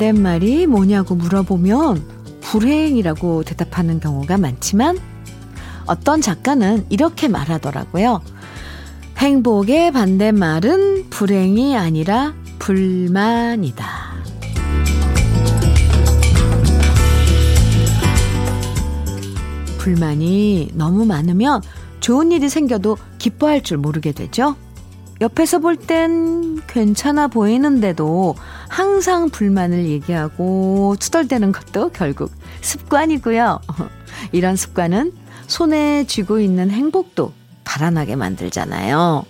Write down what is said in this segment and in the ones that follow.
반대말이 뭐냐고 물어보면 불행이라고 대답하는 경우가 많지만 어떤 작가는 이렇게 말하더라고요. 행복의 반대말은 불행이 아니라 불만이다. 불만이 너무 많으면 좋은 일이 생겨도 기뻐할 줄 모르게 되죠. 옆에서 볼 땐 괜찮아 보이는데도 항상 불만을 얘기하고 투덜대는 것도 결국 습관이고요. 이런 습관은 손에 쥐고 있는 행복도 달아나게 만들잖아요.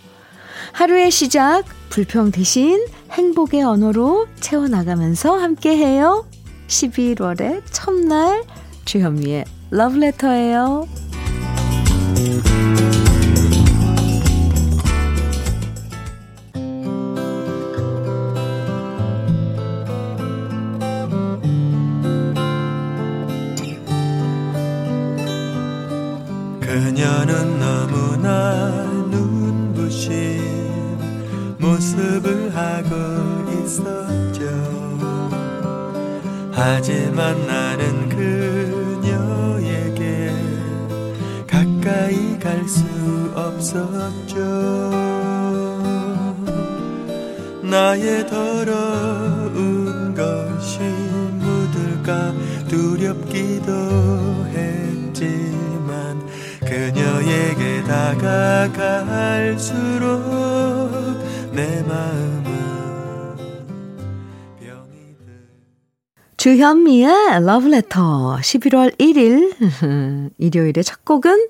하루의 시작, 불평 대신 행복의 언어로 채워나가면서 함께해요. 11월의 첫날 주현미의 러브레터예요. 주현미의 러브레터 11월 1일 일요일의 첫 곡은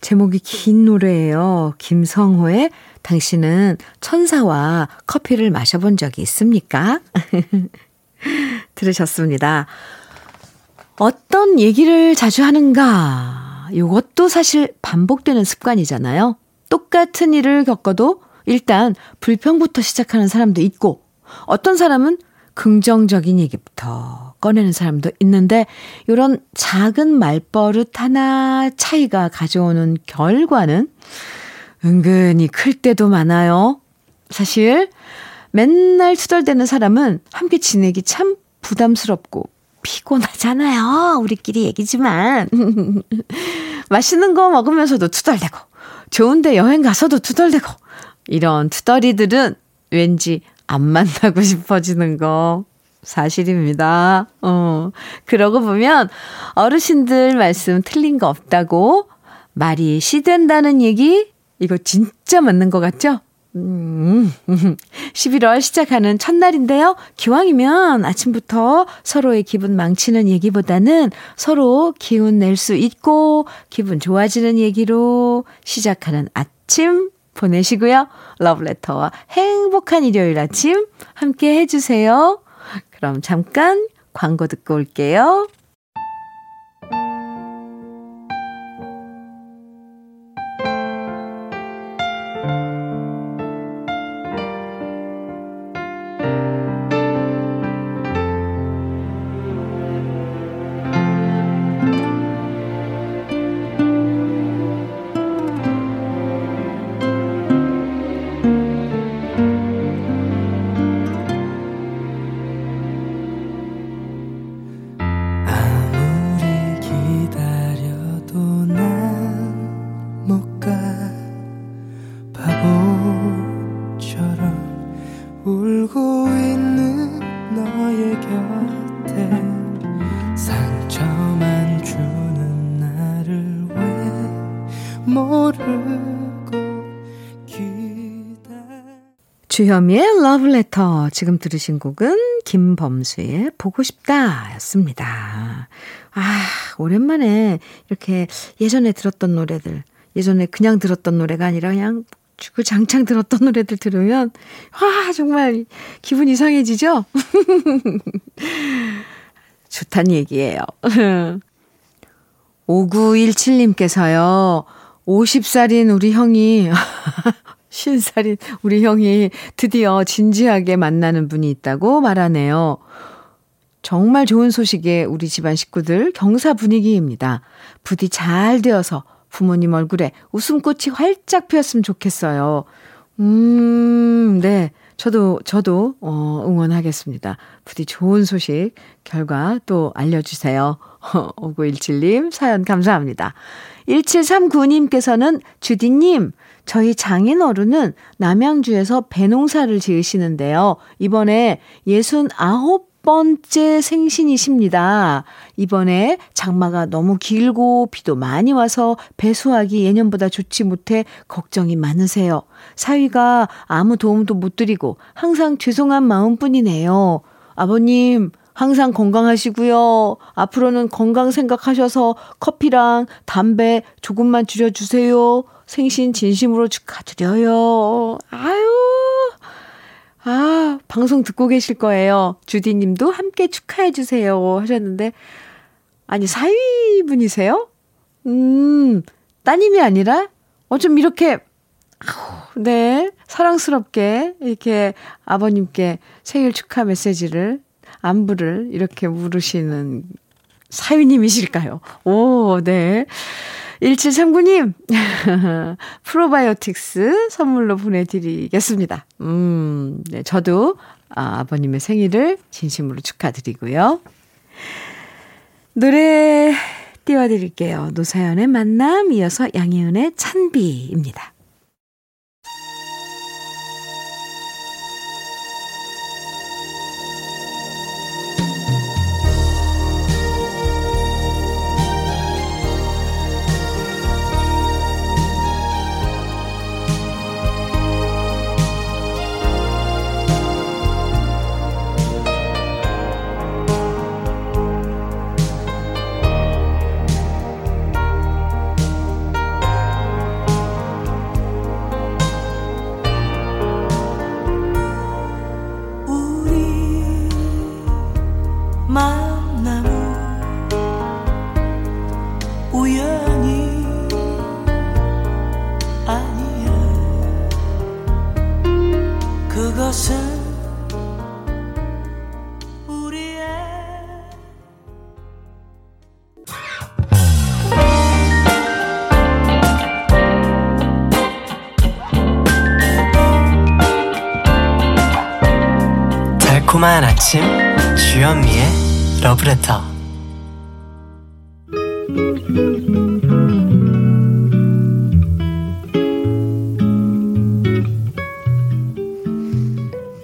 제목이 긴 노래예요. 김성호의 당신은 천사와 커피를 마셔본 적이 있습니까? 들으셨습니다. 어떤 얘기를 자주 하는가? 이것도 사실 반복되는 습관이잖아요. 똑같은 일을 겪어도 일단 불평부터 시작하는 사람도 있고, 어떤 사람은 긍정적인 얘기부터 꺼내는 사람도 있는데, 이런 작은 말버릇 하나 차이가 가져오는 결과는 은근히 클 때도 많아요. 사실, 맨날 투덜대는 사람은 함께 지내기 참 부담스럽고 피곤하잖아요. 우리끼리 얘기지만. 맛있는 거 먹으면서도 투덜대고, 좋은데 여행 가서도 투덜대고, 이런 투덜이들은 왠지 안 만나고 싶어지는 거 사실입니다. 어. 그러고 보면 어르신들 말씀 틀린 거 없다고 말이 시된다는 얘기 이거 진짜 맞는 것 같죠? 음, 11월 시작하는 첫날인데요. 기왕이면 아침부터 서로의 기분 망치는 얘기보다는 서로 기운 낼 수 있고 기분 좋아지는 얘기로 시작하는 아침 보내시고요. 러브레터와 행복한 일요일 아침 함께 해주세요. 그럼 잠깐 광고 듣고 올게요. 주현미의 러브레터. 지금 들으신 곡은 김범수의 보고 싶다 였습니다. 아, 오랜만에 이렇게 예전에 들었던 노래들, 예전에 그냥 들었던 노래가 아니라 그냥 주구장창 들었던 노래들 들으면, 와, 정말 기분 이상해지죠? 좋단 얘기예요. 5917님께서요, 50살인 우리 형이, 50살인 우리 형이 드디어 진지하게 만나는 분이 있다고 말하네요. 정말 좋은 소식에 우리 집안 식구들 경사 분위기입니다. 부디 잘 되어서 부모님 얼굴에 웃음꽃이 활짝 피었으면 좋겠어요. 음, 네. 저도, 저도, 어, 응원하겠습니다. 부디 좋은 소식, 결과 또 알려주세요. 5917님, 사연 감사합니다. 1739님께서는 주디님, 저희 장인 어른은 남양주에서 배농사를 지으시는데요. 이번에 69 번째 생신이십니다. 이번에 장마가 너무 길고 비도 많이 와서 배수하기 예년보다 좋지 못해 걱정이 많으세요. 사위가 아무 도움도 못 드리고 항상 죄송한 마음뿐이네요. 아버님, 항상 건강하시고요. 앞으로는 건강 생각하셔서 커피랑 담배 조금만 줄여주세요. 생신 진심으로 축하드려요. 아유. 아, 방송 듣고 계실 거예요. 주디 님도 함께 축하해 주세요. 하셨는데, 아니, 사위분이세요? 음, 따님이 아니라? 어쩜 이렇게, 아우, 네, 사랑스럽게, 이렇게 아버님께 생일 축하 메시지를, 안부를 이렇게 물으시는 사위님이실까요? 오, 네. 1739님, 프로바이오틱스 선물로 보내드리겠습니다. 음, 네, 저도 아, 아버님의 생일을 진심으로 축하드리고요. 노래 띄워드릴게요. 노사연의 만남, 이어서 양희은의 찬비입니다. 달콤한 아침 주현미의 러브레터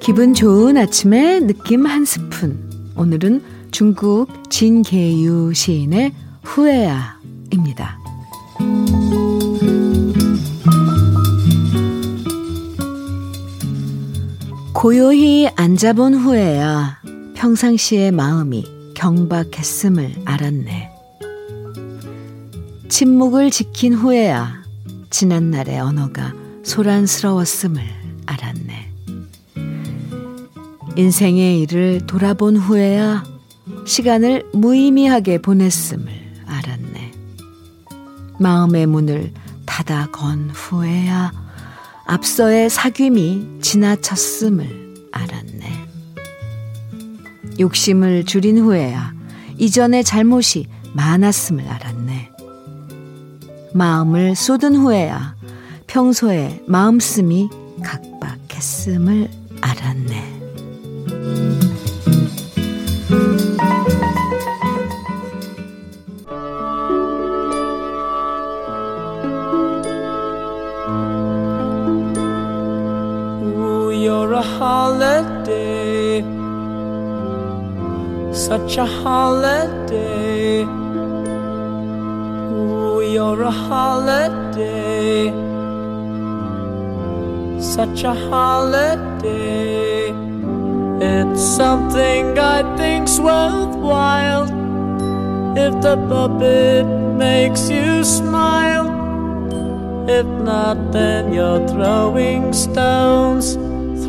기분 좋은 아침에 느낌 한 스푼 오늘은 중국 진계유 시인의 후회야입니다. 고요히 앉아본 후에야 평상시의 마음이 경박했음을 알았네. 침묵을 지킨 후에야 지난날의 언어가 소란스러웠음을 알았네. 인생의 일을 돌아본 후에야 시간을 무의미하게 보냈음을 알았네. 마음의 문을 닫아 건 후에야 앞서의 사귐이 지나쳤음을 알았네. 욕심을 줄인 후에야 이전의 잘못이 많았음을 알았네. 마음을 쏟은 후에야 평소에 마음씀이 각박했음을 알았네. Holiday, such a holiday. Ooh, you're a holiday, such a holiday. It's something I think's worthwhile if the puppet makes you smile. If not, then you're throwing stones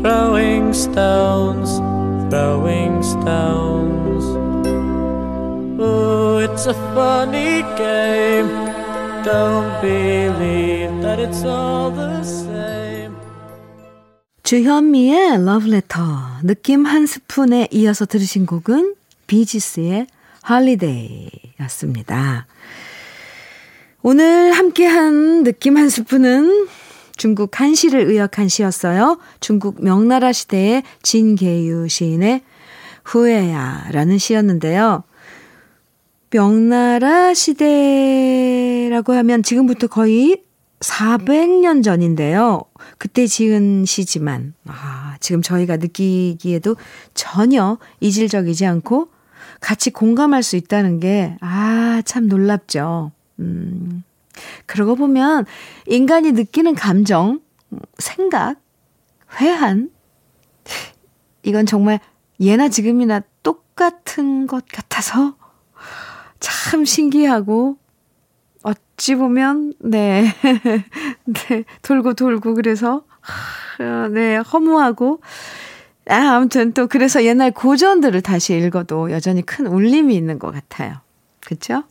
throwing stones, throwing stones. Oh, it's a funny game. Don't believe that it's all the same. 주현미의 Love Letter 느낌 한 스푼에 이어서 들으신 곡은 비지스의 Holiday였습니다. 오늘 함께한 느낌 한 스푼은 중국 한시를 의역한 시였어요. 중국 명나라 시대의 진계유 시인의 후회야라는 시였는데요. 명나라 시대라고 하면 지금부터 거의 400년 전인데요. 그때 지은 시지만, 아, 지금 저희가 느끼기에도 전혀 이질적이지 않고 같이 공감할 수 있다는 게, 아, 참 놀랍죠. 음, 그러고 보면 인간이 느끼는 감정, 생각, 회한, 이건 정말 예나 지금이나 똑같은 것 같아서 참 신기하고 어찌 보면 네. 네. 돌고 돌고 그래서 네, 허무하고 아, 아무튼 또 그래서 옛날 고전들을 다시 읽어도 여전히 큰 울림이 있는 것 같아요. 그쵸?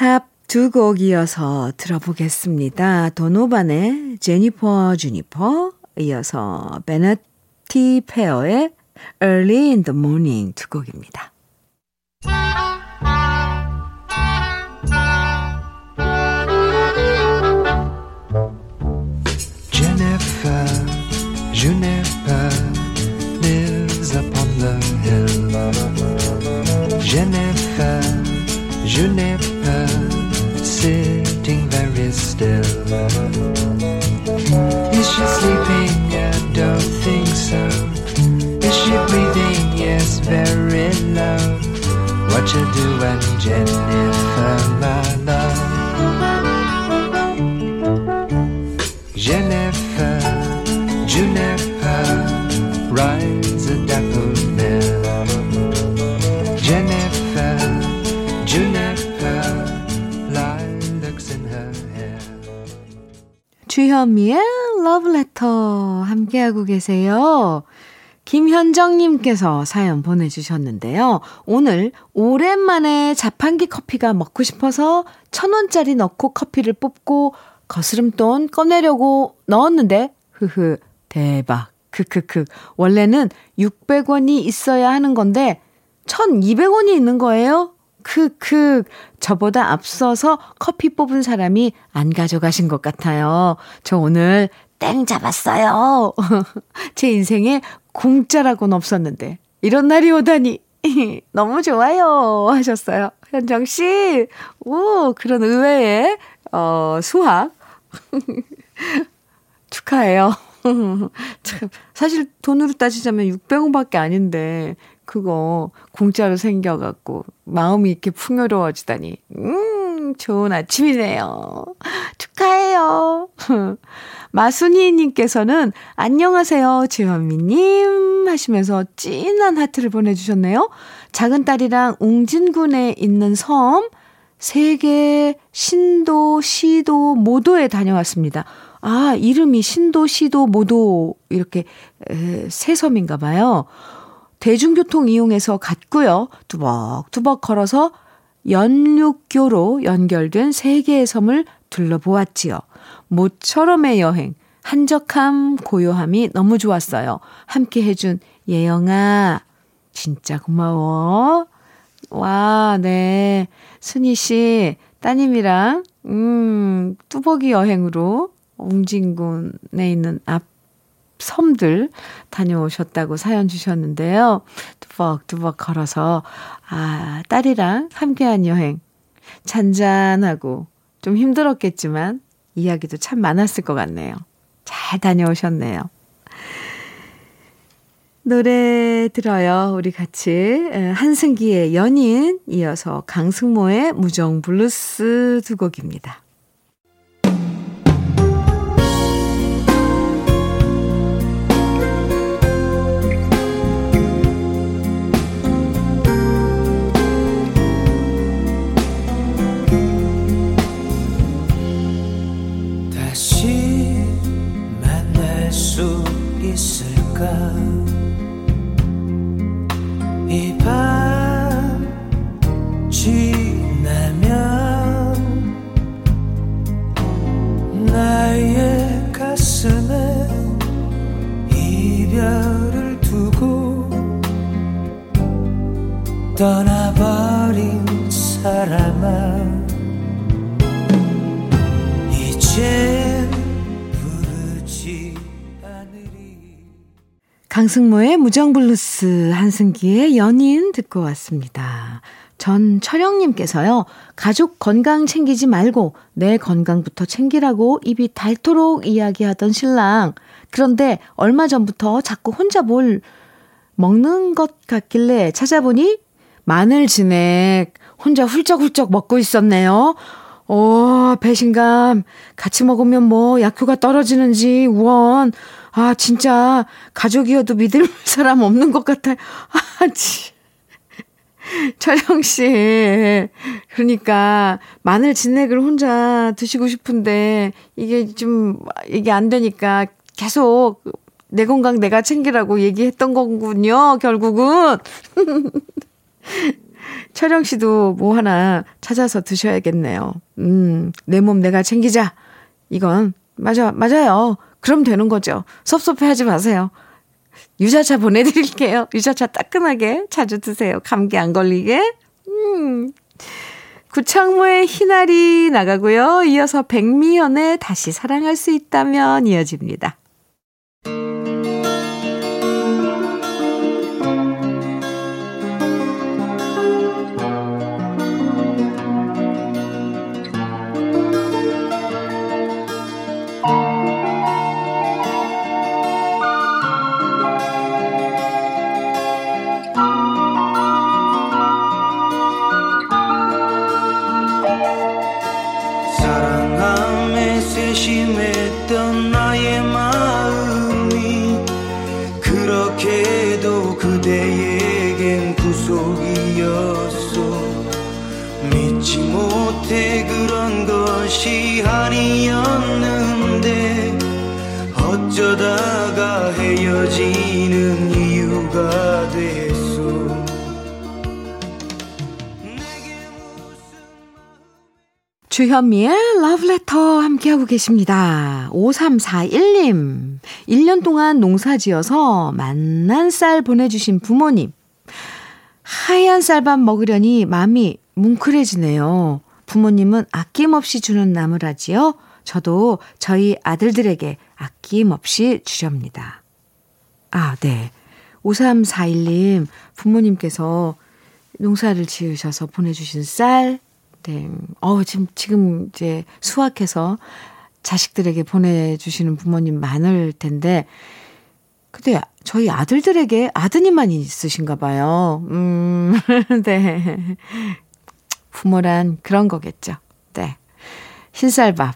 팝 두 곡 이어서 들어보겠습니다. 도노반의 제니퍼 주니퍼 이어서 베네티 페어의 Early in the Morning 두 곡입니다. 주현미의 러브레터 함께하고 계세요. 김현정님께서 사연 보내주셨는데요. 오늘 오랜만에 자판기 커피가 먹고 싶어서 천 원짜리 넣고 커피를 뽑고 거스름돈 꺼내려고 넣었는데, 흐흐, 대박. 크크크. 원래는 600원이 있어야 하는 건데, 1200원이 있는 거예요? 크크. 저보다 앞서서 커피 뽑은 사람이 안 가져가신 것 같아요. 저 오늘 땡 잡았어요. 제 인생에 공짜라고는 없었는데, 이런 날이 오다니. 너무 좋아요. 하셨어요. 현정 씨. 오, 그런 의외의, 어, 수학. 축하해요. 참, 사실 돈으로 따지자면 600원밖에 아닌데, 그거 공짜로 생겨갖고, 마음이 이렇게 풍요로워지다니. 음, 좋은 아침이네요. 축하해요. 마순이님께서는, 안녕하세요, 지현미님. 하시면서 찐한 하트를 보내주셨네요. 작은 딸이랑 웅진군에 있는 섬, 세계 신도, 시도, 모도에 다녀왔습니다. 아, 이름이 신도, 시도, 모도, 이렇게, 에, 세 섬인가 봐요. 대중교통 이용해서 갔고요. 두벅두벅 걸어서 연륙교로 연결된 세 개의 섬을 둘러보았지요. 모처럼의 여행, 한적함, 고요함이 너무 좋았어요. 함께 해준 예영아, 진짜 고마워. 와, 네. 순희 씨, 따님이랑, 음, 뚜벅이 여행으로 옹진군에 있는 앞 섬들 다녀오셨다고 사연 주셨는데요. 뚜벅뚜벅 걸어서, 아, 딸이랑 함께한 여행. 잔잔하고 좀 힘들었겠지만 이야기도 참 많았을 것 같네요. 잘 다녀오셨네요. 노래 들어요. 우리 같이. 한승기의 연인, 이어서 강승모의 무정 블루스 두 곡입니다. 강승모의 무정블루스, 한승기의 연인 듣고 왔습니다. 전철영님께서요, 가족 건강 챙기지 말고 내 건강부터 챙기라고 입이 닳도록 이야기하던 신랑. 그런데 얼마 전부터 자꾸 혼자 뭘 먹는 것 같길래 찾아보니 마늘 진액 혼자 훌쩍훌쩍 먹고 있었네요. 오, 배신감. 같이 먹으면 뭐 약효가 떨어지는지, 우원. 아, 진짜 가족이어도 믿을 사람 없는 것 같아요. 아, 지. 철영 씨. 그러니까 마늘 진액을 혼자 드시고 싶은데 이게 좀 이게 안 되니까 계속 내 건강 내가 챙기라고 얘기했던 거군요. 결국은. 철영 씨도 뭐 하나 찾아서 드셔야겠네요. 음, 내 몸 내가 챙기자. 이건 맞아 맞아요. 그럼 되는 거죠. 섭섭해 하지 마세요. 유자차 보내드릴게요. 유자차 따끈하게 자주 드세요. 감기 안 걸리게. 음. 구창모의 희나리 나가고요. 이어서 백미연의 다시 사랑할 수 있다면 이어집니다. 주현미의 러브레터 함께하고 계십니다. 5341님. 1년 동안 농사 지어서 만난 쌀 보내주신 부모님. 하얀 쌀밥 먹으려니 마음이 뭉클해지네요. 부모님은 아낌없이 주는 나무라지요. 저도 저희 아들들에게 아낌없이 주렵니다. 아, 네. 5341님, 부모님께서 농사를 지으셔서 보내주신 쌀, 네. 어, 지금, 지금 이제 수확해서 자식들에게 보내주시는 부모님 많을 텐데, 근데 저희 아들들에게 아드님만 있으신가 봐요. 음, 네. 부모란 그런 거겠죠. 네. 흰쌀밥.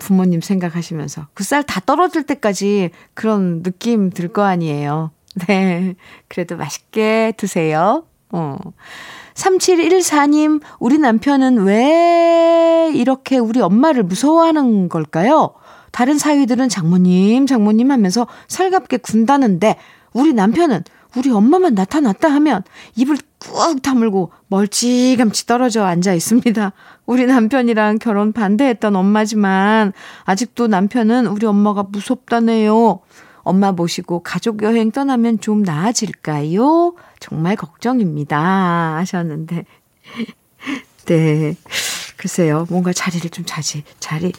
부모님 생각하시면서. 그 쌀 다 떨어질 때까지 그런 느낌 들 거 아니에요. 네. 그래도 맛있게 드세요. 어. 3714님, 우리 남편은 왜 이렇게 우리 엄마를 무서워하는 걸까요? 다른 사위들은 장모님, 장모님 하면서 살갑게 군다는데, 우리 남편은 우리 엄마만 나타났다 하면 입을 꾹 다물고 멀찌감치 떨어져 앉아 있습니다. 우리 남편이랑 결혼 반대했던 엄마지만, 아직도 남편은 우리 엄마가 무섭다네요. 엄마 모시고 가족 여행 떠나면 좀 나아질까요? 정말 걱정입니다. 하셨는데. 네. 글쎄요. 뭔가 자리를 좀 자지, 자리,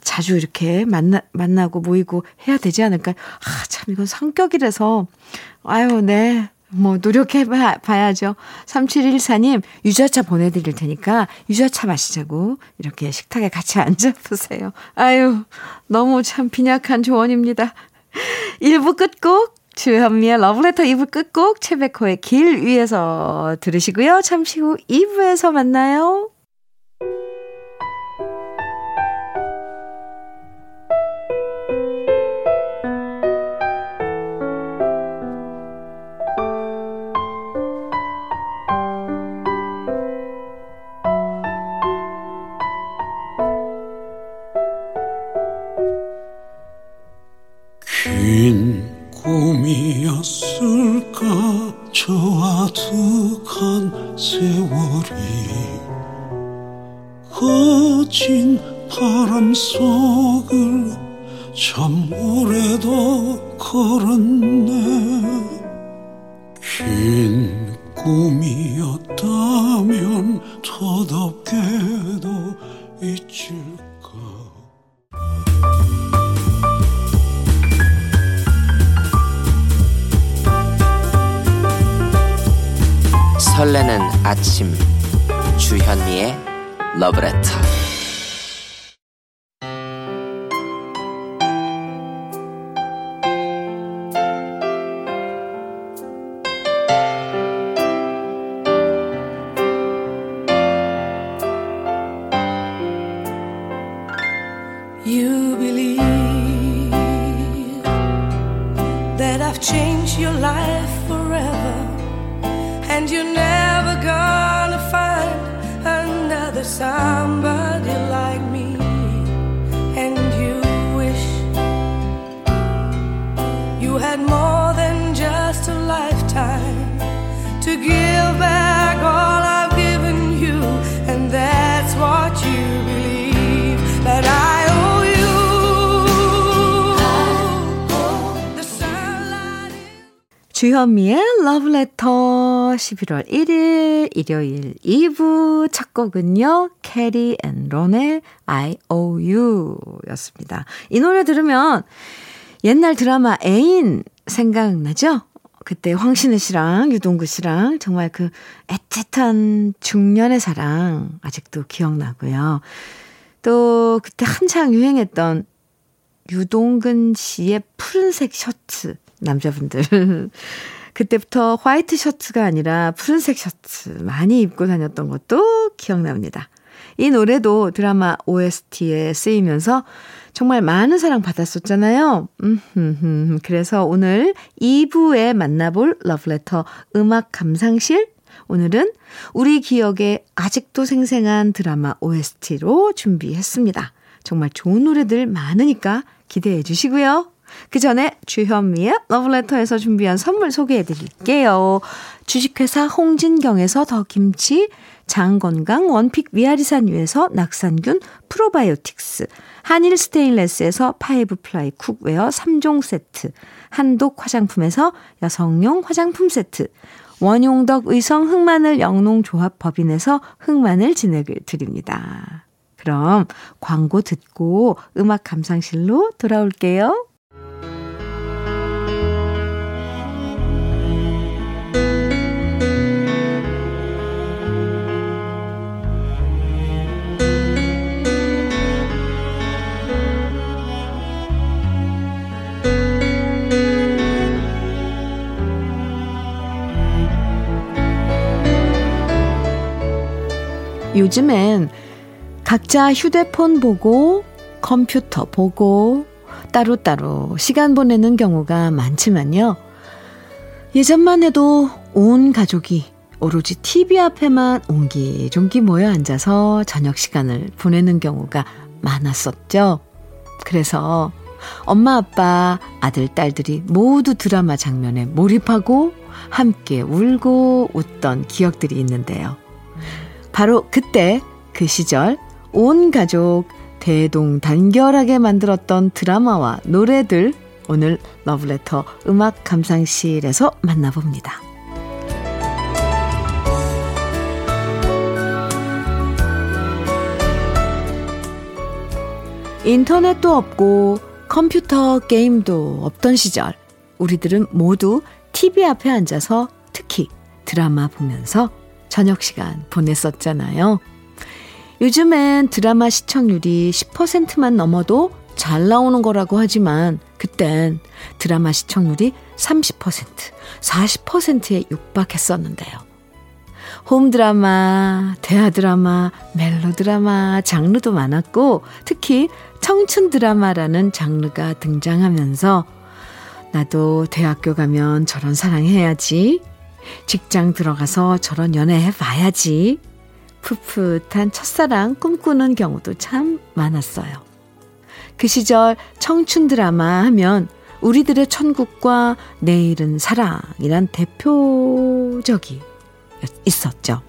자주 이렇게 만나, 만나고 모이고 해야 되지 않을까요? 아, 참, 이건 성격이라서. 아유, 네. 뭐, 노력해 봐야죠. 3714님, 유자차 보내드릴 테니까 유자차 마시자고 이렇게 식탁에 같이 앉아보세요. 아유, 너무 참 빈약한 조언입니다. 1부 끝곡 주현미의 러브레터 2부 끝곡 채베코의 길 위에서 들으시고요. 잠시 후 2부에서 만나요. 긴 꿈이었다면 터덥게도 잊을까? 설레는 아침 주현미의 러브레터. 주현미의 러브레터 11월 1일 일요일 2부 첫 곡은요. 캐리 앤 론의 I owe you 였습니다. 이 노래 들으면 옛날 드라마 애인 생각나죠? 그때 황신혜 씨랑 유동근 씨랑 정말 그 애틋한 중년의 사랑 아직도 기억나고요. 또 그때 한창 유행했던 유동근 씨의 푸른색 셔츠 남자분들 그때부터 화이트 셔츠가 아니라 푸른색 셔츠 많이 입고 다녔던 것도 기억납니다. 이 노래도 드라마 OST에 쓰이면서 정말 많은 사랑 받았었잖아요. 음, 그래서 오늘 2부에 만나볼 러브레터 음악 감상실 오늘은 우리 기억에 아직도 생생한 드라마 OST로 준비했습니다. 정말 좋은 노래들 많으니까 기대해 주시고요. 그 전에 주현미의 러브레터에서 준비한 선물 소개해 드릴게요. 주식회사 홍진경에서 더 김치, 장건강 one pick 위아리산 위에서 낙산균 프로바이오틱스, 한일 스테인레스에서 five ply cookware 3종 세트, 한독 화장품에서 여성용 화장품 세트, 원용덕 의성 흑마늘 영농조합 법인에서 흑마늘 진액을 드립니다. 그럼 광고 듣고 음악 감상실로 돌아올게요. 요즘엔 각자 휴대폰 보고 컴퓨터 보고 따로따로 시간 보내는 경우가 많지만요. 예전만 해도 온 가족이 오로지 TV 앞에만 옹기종기 모여 앉아서 저녁 시간을 보내는 경우가 많았었죠. 그래서 엄마, 아빠, 아들, 딸들이 모두 드라마 장면에 몰입하고 함께 울고 웃던 기억들이 있는데요. 바로 그때 그 시절 온 가족 대동단결하게 만들었던 드라마와 노래들 오늘 러브레터 음악 감상실에서 만나봅니다. 인터넷도 없고 컴퓨터 게임도 없던 시절 우리들은 모두 TV 앞에 앉아서 특히 드라마 보면서 저녁 시간 보냈었잖아요. 요즘엔 드라마 시청률이 10%만 넘어도 잘 나오는 거라고 하지만 그땐 드라마 시청률이 30%, 40%에 육박했었는데요. 홈 드라마, 대하 드라마, 멜로 드라마 장르도 많았고 특히 청춘 드라마라는 장르가 등장하면서 나도 대학교 가면 저런 사랑해야지. 직장 들어가서 저런 연애해 봐야지. 풋풋한 첫사랑 꿈꾸는 경우도 참 많았어요. 그 시절 청춘 드라마 하면 우리들의 천국과 내일은 사랑이란 대표적이 있었죠.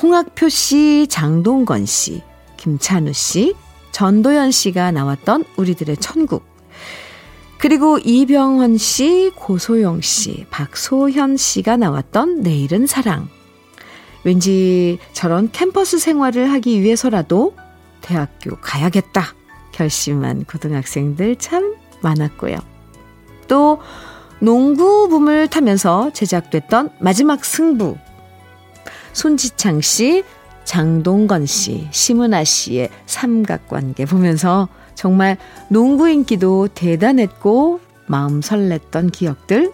홍학표 씨, 장동건 씨, 김찬우 씨, 전도연 씨가 나왔던 우리들의 천국. 그리고 이병헌 씨, 고소영 씨, 박소현 씨가 나왔던 내일은 사랑. 왠지 저런 캠퍼스 생활을 하기 위해서라도 대학교 가야겠다 결심한 고등학생들 참 많았고요. 또 농구 붐을 타면서 제작됐던 마지막 승부. 손지창 씨, 장동건 씨, 심은아 씨의 삼각관계 보면서 정말 농구 인기도 대단했고 마음 설렜던 기억들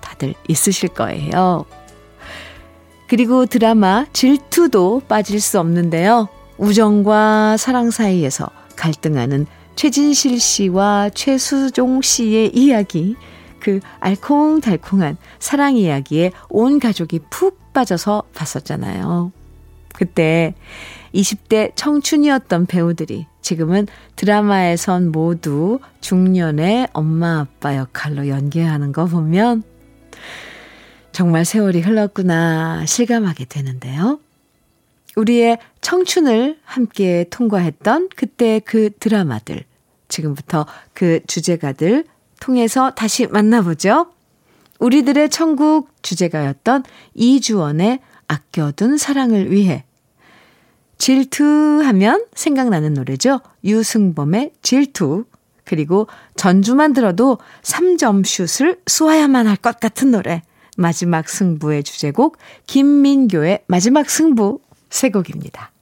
다들 있으실 거예요. 그리고 드라마 질투도 빠질 수 없는데요. 우정과 사랑 사이에서 갈등하는 최진실 씨와 최수종 씨의 이야기, 그 알콩달콩한 사랑 이야기에 온 가족이 푹 빠져서 봤었잖아요. 그때 20대 청춘이었던 배우들이 지금은 드라마에선 모두 중년의 엄마 아빠 역할로 연기하는 거 보면 정말 세월이 흘렀구나 실감하게 되는데요. 우리의 청춘을 함께 통과했던 그때 그 드라마들, 지금부터 그 주제가들 통해서 다시 만나보죠. 우리들의 천국 주제가였던 이주원의 아껴둔 사랑을 위해. 질투하면 생각나는 노래죠. 유승범의 질투. 그리고 전주만 들어도 3점 슛을 쏘아야만 할 것 같은 노래. 마지막 승부의 주제곡 김민교의 마지막 승부 세 곡입니다.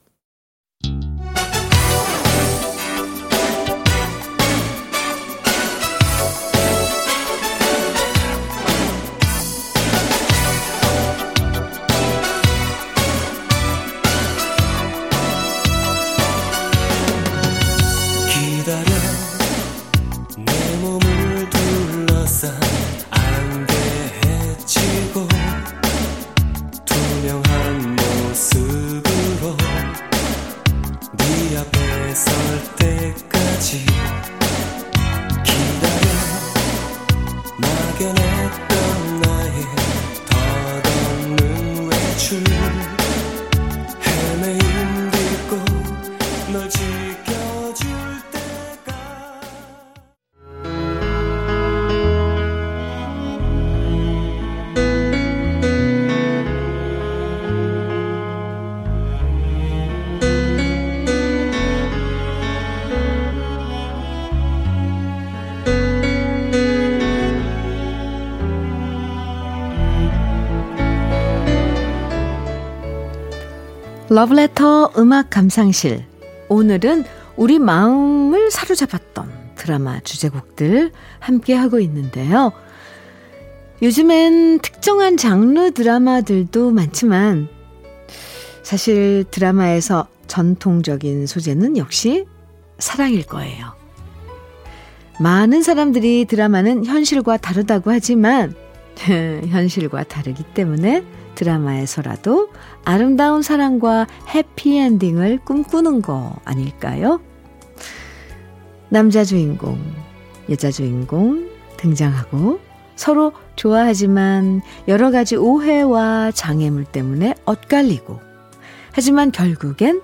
러브레터 음악 감상실. 오늘은 우리 마음을 사로잡았던 드라마 주제곡들 함께 하고 있는데요. 요즘엔 특정한 장르 드라마들도 많지만 사실 드라마에서 전통적인 소재는 역시 사랑일 거예요. 많은 사람들이 드라마는 현실과 다르다고 하지만 현실과 다르기 때문에 드라마에서라도 아름다운 사랑과 해피엔딩을 꿈꾸는 거 아닐까요? 남자 주인공, 여자 주인공 등장하고 서로 좋아하지만 여러 가지 오해와 장애물 때문에 엇갈리고 하지만 결국엔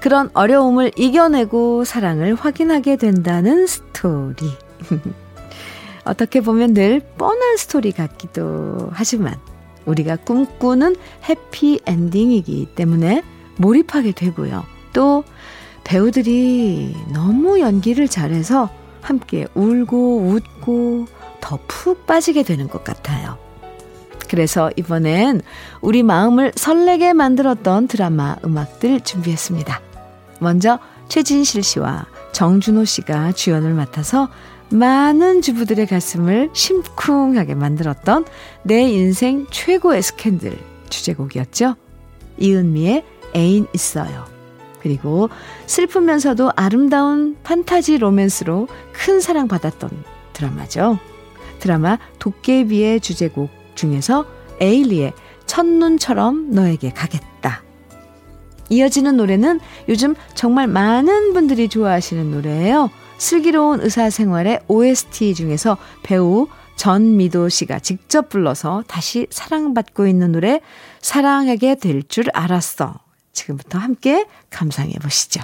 그런 어려움을 이겨내고 사랑을 확인하게 된다는 스토리. 어떻게 보면 늘 뻔한 스토리 같기도 하지만 우리가 꿈꾸는 해피엔딩이기 때문에 몰입하게 되고요. 또 배우들이 너무 연기를 잘해서 함께 울고 웃고 더 푹 빠지게 되는 것 같아요. 그래서 이번엔 우리 마음을 설레게 만들었던 드라마 음악들 준비했습니다. 먼저 최진실 씨와 정준호 씨가 주연을 맡아서 많은 주부들의 가슴을 심쿵하게 만들었던 내 인생 최고의 스캔들 주제곡이었죠. 이은미의 애인 있어요. 그리고 슬프면서도 아름다운 판타지 로맨스로 큰 사랑받았던 드라마죠. 드라마 도깨비의 주제곡 중에서 에일리의 첫눈처럼 너에게 가겠다. 이어지는 노래는 요즘 정말 많은 분들이 좋아하시는 노래예요. 슬기로운 의사생활의 OST 중에서 배우 전미도 씨가 직접 불러서 다시 사랑받고 있는 노래 사랑하게 될 줄 알았어. 지금부터 함께 감상해 보시죠.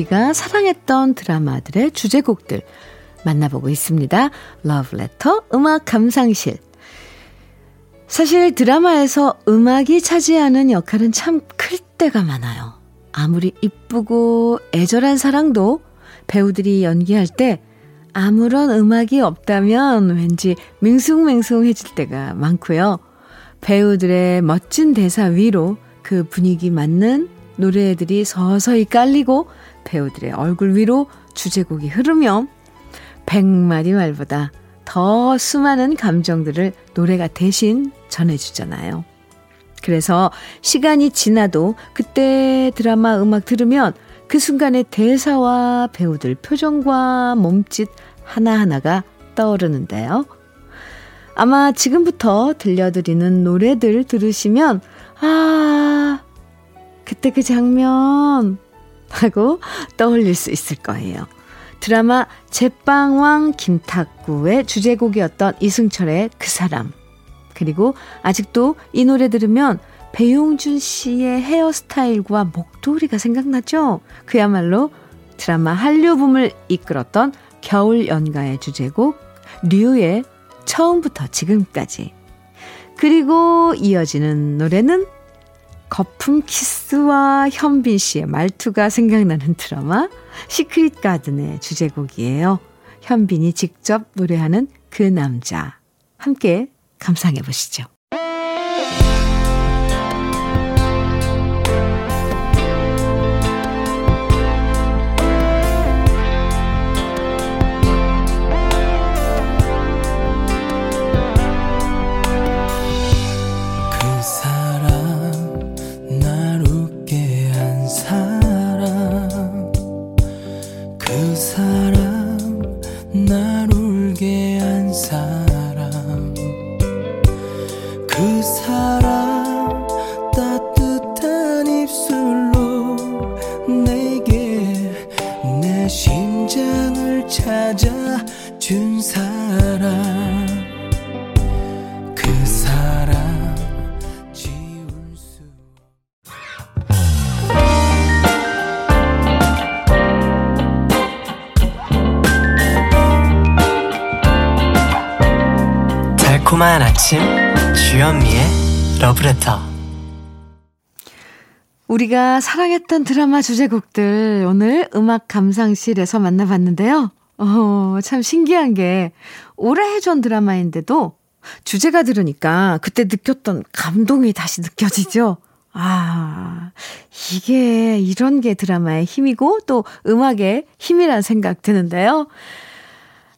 우리가 사랑했던 드라마들의 주제곡들 만나보고 있습니다. 러브레터 음악 감상실. 사실 드라마에서 음악이 차지하는 역할은 참 클 때가 많아요. 아무리 이쁘고 애절한 사랑도 배우들이 연기할 때 아무런 음악이 없다면 왠지 밍숭맹숭해질 때가 많고요. 배우들의 멋진 대사 위로 그 분위기 맞는 노래들이 서서히 깔리고 배우들의 얼굴 위로 주제곡이 흐르면 백마디 말보다 더 수많은 감정들을 노래가 대신 전해주잖아요. 그래서 시간이 지나도 그때 드라마 음악 들으면 그 순간의 대사와 배우들 표정과 몸짓 하나하나가 떠오르는데요. 아마 지금부터 들려드리는 노래들 들으시면, 아, 그때 그 장면 하고 떠올릴 수 있을 거예요. 드라마 제빵왕 김탁구의 주제곡이었던 이승철의 그 사람. 그리고 아직도 이 노래 들으면 배용준 씨의 헤어스타일과 목도리가 생각나죠? 그야말로 드라마 한류 붐을 이끌었던 겨울 연가의 주제곡 류의 처음부터 지금까지. 그리고 이어지는 노래는 거품 키스와 현빈 씨의 말투가 생각나는 드라마 시크릿 가든의 주제곡이에요. 현빈이 직접 노래하는 그 남자. 함께 감상해 보시죠. 찾아준 사람 그 사람 지울 수 달콤한 아침 주현미의 러브레터 우리가 사랑했던 드라마 주제곡들 오늘 음악 감상실에서 만나봤는데요. 어, 참 신기한 게 오래전 드라마인데도 주제가 들으니까 그때 느꼈던 감동이 다시 느껴지죠. 아, 이게 이런 게 드라마의 힘이고 또 음악의 힘이란 생각 드는데요.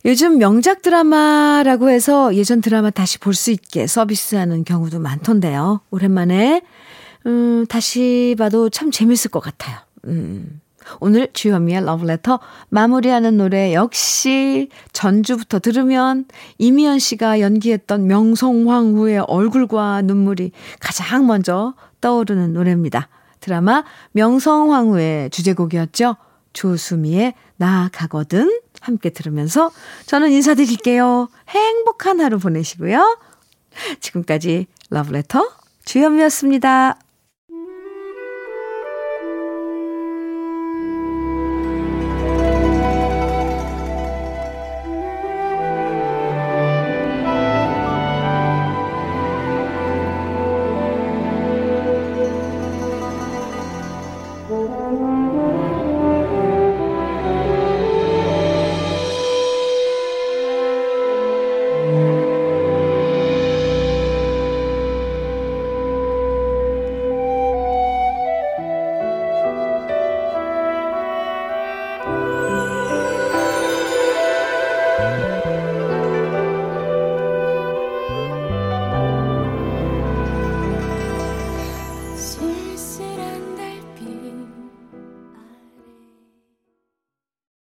요즘 명작 드라마라고 해서 예전 드라마 다시 볼 수 있게 서비스하는 경우도 많던데요. 오랜만에 음, 다시 봐도 참 재밌을 것 같아요. 음. 오늘 주현미의 러브레터 마무리하는 노래 역시 전주부터 들으면 이미연 씨가 연기했던 명성황후의 얼굴과 눈물이 가장 먼저 떠오르는 노래입니다. 드라마 명성황후의 주제곡이었죠. 조수미의 나 가거든 함께 들으면서 저는 인사드릴게요. 행복한 하루 보내시고요. 지금까지 러브레터 주현미였습니다.